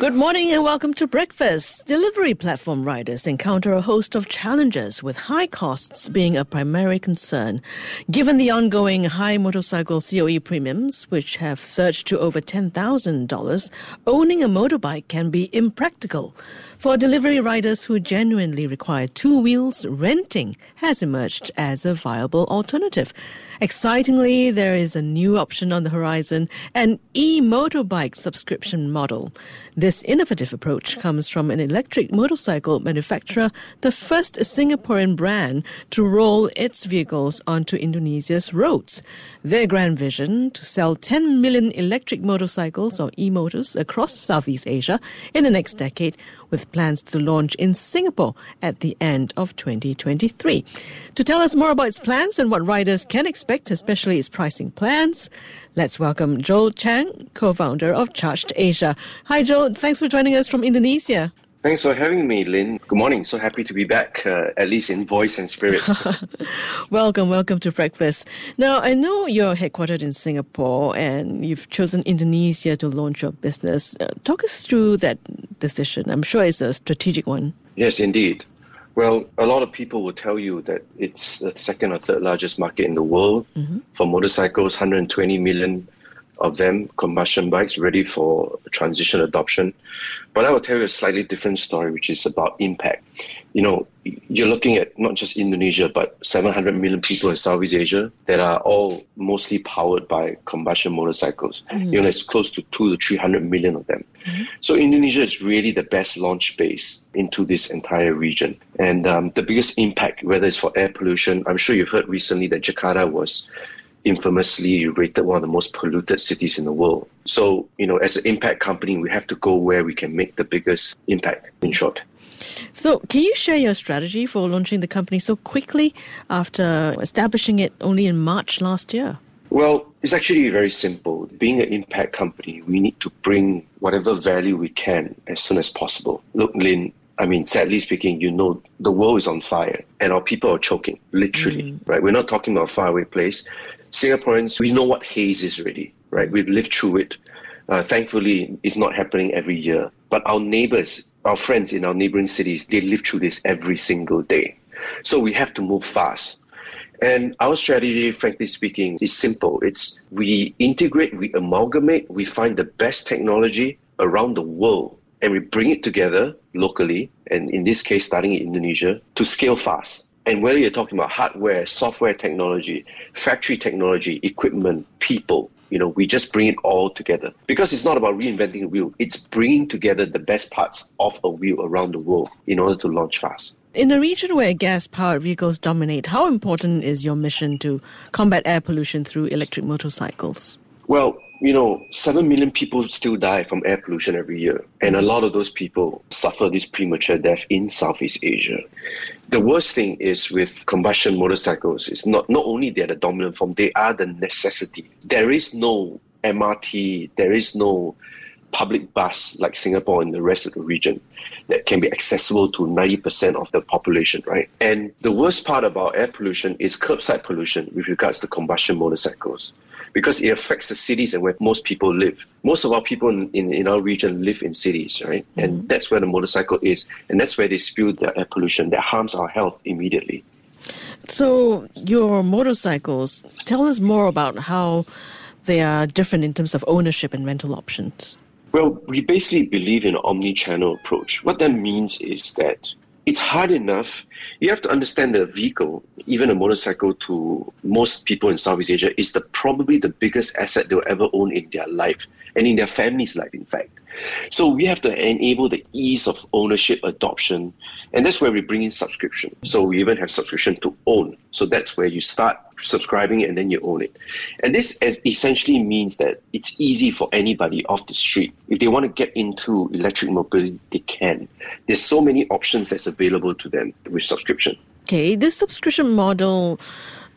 Good morning and welcome to breakfast. Delivery platform riders encounter a host of challenges, with high costs being a primary concern. Given the ongoing high motorcycle COE premiums, which have surged to over $10,000, owning a motorbike can be impractical. For delivery riders who genuinely require two wheels, renting has emerged as a viable alternative. Excitingly, there is a new option on the horizon an e motorbike subscription model. This innovative approach comes from an electric motorcycle manufacturer, the first Singaporean brand to roll its vehicles onto Indonesia's roads. Their grand vision to sell 10 million electric motorcycles or e motors across Southeast Asia in the next decade with plans to launch in Singapore at the end of 2023. To tell us more about its plans and what riders can expect, especially its pricing plans, let's welcome Joel Chang, co-founder of Charged Asia. Hi, Joel. Thanks for joining us from Indonesia. Thanks for having me, Lynn. Good morning. So happy to be back, uh, at least in voice and spirit. welcome, welcome to breakfast. Now, I know you're headquartered in Singapore and you've chosen Indonesia to launch your business. Uh, talk us through that decision. I'm sure it's a strategic one. Yes, indeed. Well, a lot of people will tell you that it's the second or third largest market in the world mm-hmm. for motorcycles, 120 million of them, combustion bikes, ready for transition adoption. But I will tell you a slightly different story, which is about impact. You know, you're looking at not just Indonesia, but 700 million people in Southeast Asia that are all mostly powered by combustion motorcycles. Mm-hmm. You know, it's close to two to 300 million of them. Mm-hmm. So Indonesia is really the best launch base into this entire region. And um, the biggest impact, whether it's for air pollution, I'm sure you've heard recently that Jakarta was infamously rated one of the most polluted cities in the world. So, you know, as an impact company, we have to go where we can make the biggest impact, in short. So, can you share your strategy for launching the company so quickly after establishing it only in March last year? Well, it's actually very simple. Being an impact company, we need to bring whatever value we can as soon as possible. Look, Lynn, I mean, sadly speaking, you know, the world is on fire and our people are choking, literally, mm. right? We're not talking about a faraway place. Singaporeans, we know what haze is already, right? We've lived through it. Uh, thankfully, it's not happening every year. But our neighbors, our friends in our neighboring cities, they live through this every single day. So we have to move fast. And our strategy, frankly speaking, is simple. It's we integrate, we amalgamate, we find the best technology around the world, and we bring it together locally, and in this case, starting in Indonesia, to scale fast. And whether you're talking about hardware, software technology, factory technology, equipment, people, you know, we just bring it all together. Because it's not about reinventing a wheel, it's bringing together the best parts of a wheel around the world in order to launch fast. In a region where gas powered vehicles dominate, how important is your mission to combat air pollution through electric motorcycles? Well, you know, 7 million people still die from air pollution every year. And a lot of those people suffer this premature death in Southeast Asia. The worst thing is with combustion motorcycles, it's not, not only they're the dominant form, they are the necessity. There is no MRT, there is no public bus like Singapore and the rest of the region that can be accessible to 90% of the population, right? And the worst part about air pollution is curbside pollution with regards to combustion motorcycles because it affects the cities and where most people live. Most of our people in, in, in our region live in cities, right? Mm-hmm. And that's where the motorcycle is. And that's where they spew their air pollution that harms our health immediately. So, your motorcycles, tell us more about how they are different in terms of ownership and rental options. Well, we basically believe in an omni channel approach. What that means is that it's hard enough. You have to understand the vehicle, even a motorcycle, to most people in Southeast Asia, is the probably the biggest asset they'll ever own in their life and in their family's life, in fact. So we have to enable the ease of ownership, adoption, and that's where we bring in subscription. So we even have subscription to own. So that's where you start subscribing and then you own it. And this essentially means that it's easy for anybody off the street. If they want to get into electric mobility, they can. There's so many options that's available to them with subscription. Okay, this subscription model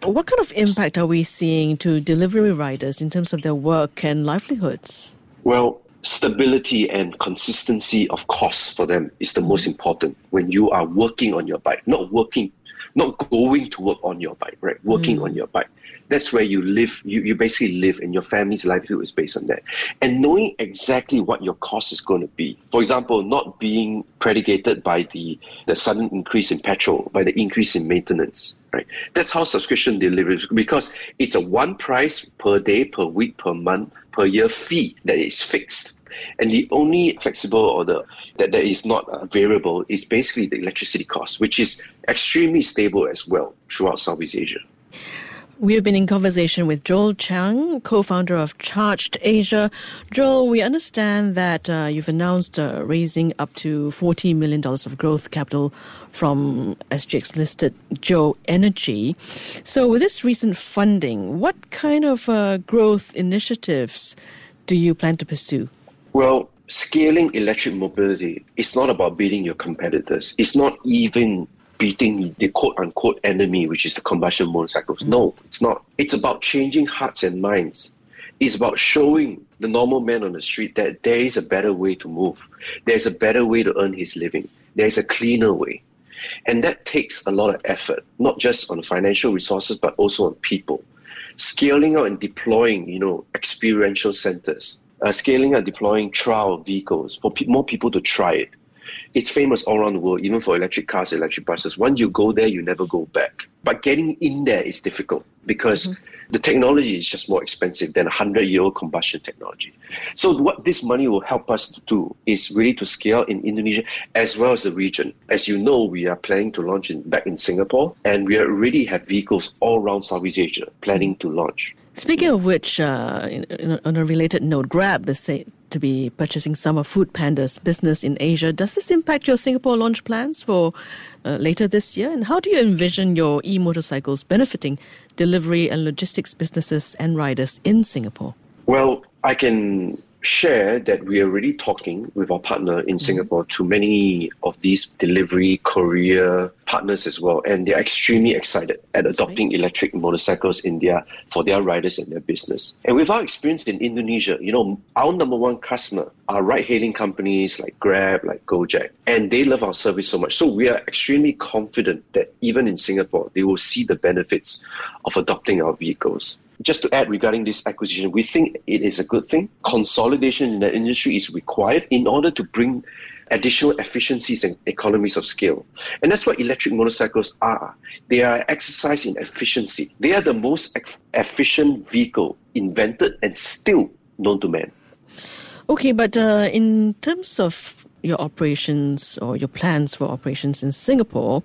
what kind of impact are we seeing to delivery riders in terms of their work and livelihoods? Well, stability and consistency of costs for them is the most mm-hmm. important when you are working on your bike, not working, not going to work on your bike, right? Working mm. on your bike. That's where you live, you, you basically live, and your family's livelihood is based on that. And knowing exactly what your cost is going to be. For example, not being predicated by the, the sudden increase in petrol, by the increase in maintenance, right? That's how subscription delivers because it's a one price per day, per week, per month, per year fee that is fixed. And the only flexible or the that, that is not uh, variable is basically the electricity cost, which is extremely stable as well throughout Southeast Asia. We have been in conversation with Joel Chang, co-founder of Charged Asia. Joel, we understand that uh, you've announced uh, raising up to $40 million of growth capital from SGX listed Joe Energy. So with this recent funding, what kind of uh, growth initiatives do you plan to pursue? Well, scaling electric mobility is not about beating your competitors. It's not even beating the quote unquote enemy, which is the combustion motorcycles. Mm. No, it's not. It's about changing hearts and minds. It's about showing the normal man on the street that there is a better way to move. There's a better way to earn his living. There's a cleaner way. And that takes a lot of effort, not just on financial resources, but also on people. Scaling out and deploying, you know, experiential centers uh, scaling out and deploying trial vehicles for pe- more people to try it. It's famous all around the world, even for electric cars, electric buses. Once you go there, you never go back. But getting in there is difficult because mm-hmm. the technology is just more expensive than a 100 year old combustion technology. So, what this money will help us to do is really to scale in Indonesia as well as the region. As you know, we are planning to launch in, back in Singapore, and we already have vehicles all around Southeast Asia planning to launch. Speaking of which, uh, on a related note, Grab is said to be purchasing some of Foodpanda's business in Asia. Does this impact your Singapore launch plans for uh, later this year? And how do you envision your e motorcycles benefiting delivery and logistics businesses and riders in Singapore? Well, I can share that we are already talking with our partner in mm-hmm. Singapore to many of these delivery courier partners as well, and they're extremely excited at That's adopting electric motorcycles in their for their riders and their business. And with our experience in Indonesia, you know, our number one customer are ride-hailing companies like Grab, like Gojek, and they love our service so much. So we are extremely confident that even in Singapore, they will see the benefits of adopting our vehicles just to add regarding this acquisition, we think it is a good thing. Consolidation in the industry is required in order to bring additional efficiencies and economies of scale. And that's what electric motorcycles are. They are exercise in efficiency. They are the most efficient vehicle invented and still known to man. Okay, but uh, in terms of your operations or your plans for operations in Singapore,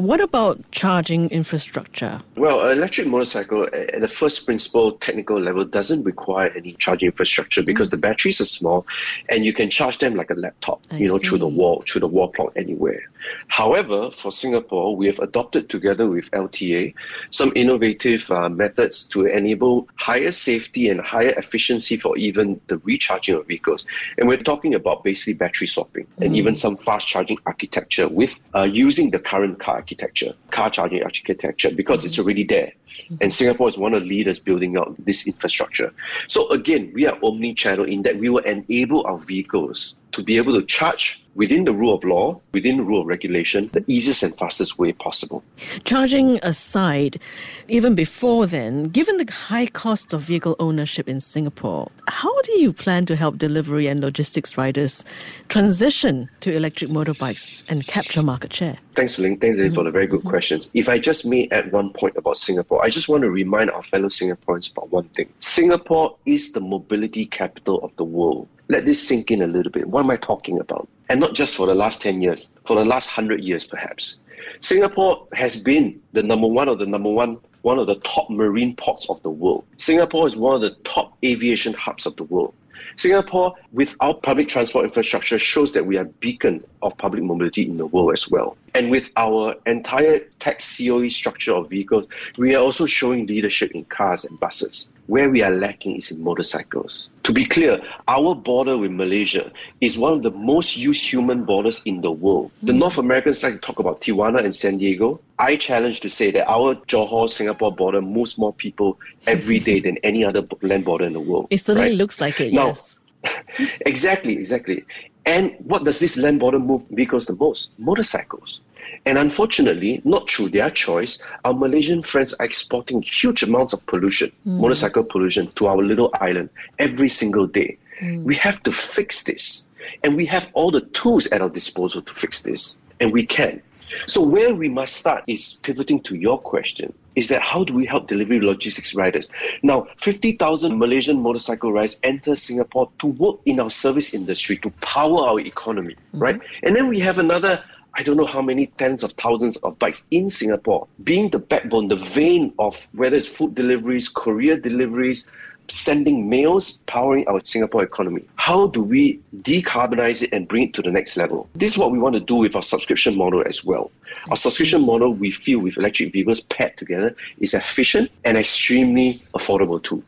what about charging infrastructure? Well, an electric motorcycle at the first principle technical level doesn't require any charging infrastructure because mm. the batteries are small and you can charge them like a laptop, I you know, see. through the wall, through the wall plug anywhere. However, for Singapore, we have adopted together with LTA some innovative uh, methods to enable higher safety and higher efficiency for even the recharging of vehicles. And we're talking about basically battery swapping mm. and even some fast charging architecture with uh, using the current car architecture, car charging architecture, because it's mm-hmm. already there. Mm-hmm. And Singapore is one of the leaders building out this infrastructure. So again, we are omni-channel in that we will enable our vehicles to be able to charge within the rule of law, within the rule of regulation, the easiest and fastest way possible. Charging aside, even before then, given the high cost of vehicle ownership in Singapore, how do you plan to help delivery and logistics riders transition to electric motorbikes and capture market share? Thanks, Ling. Thanks, Ling, mm-hmm. for the very good mm-hmm. questions. If I just may add one point about Singapore, I just want to remind our fellow Singaporeans about one thing. Singapore is the mobility capital of the world. Let this sink in a little bit. What am I talking about? And not just for the last 10 years, for the last 100 years perhaps. Singapore has been the number one or the number one, one of the top marine ports of the world. Singapore is one of the top aviation hubs of the world. Singapore, with our public transport infrastructure, shows that we are a beacon of public mobility in the world as well. And with our entire tax COE structure of vehicles, we are also showing leadership in cars and buses. Where we are lacking is in motorcycles. To be clear, our border with Malaysia is one of the most used human borders in the world. The mm. North Americans like to talk about Tijuana and San Diego. I challenge to say that our Johor Singapore border moves more people every day than any other land border in the world. It certainly right? looks like it, now, yes. exactly, exactly. And what does this land border move vehicles the most? Motorcycles. And unfortunately, not through their choice, our Malaysian friends are exporting huge amounts of pollution, mm. motorcycle pollution, to our little island every single day. Mm. We have to fix this. And we have all the tools at our disposal to fix this. And we can. So, where we must start is pivoting to your question is that how do we help delivery logistics riders? Now, 50,000 Malaysian motorcycle riders enter Singapore to work in our service industry to power our economy, mm-hmm. right? And then we have another I don't know how many tens of thousands of bikes in Singapore, being the backbone, the vein of whether it's food deliveries, courier deliveries, sending mails powering our Singapore economy. How do we decarbonize it and bring it to the next level? This is what we want to do with our subscription model as well. Our subscription model, we feel with electric vehicles paired together, is efficient and extremely affordable too.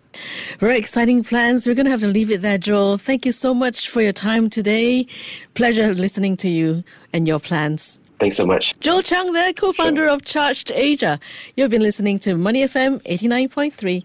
Very exciting plans. We're going to have to leave it there, Joel. Thank you so much for your time today. Pleasure listening to you and your plans. Thanks so much. Joel Chang there, co-founder sure. of Charged Asia. You've been listening to Money FM 89.3.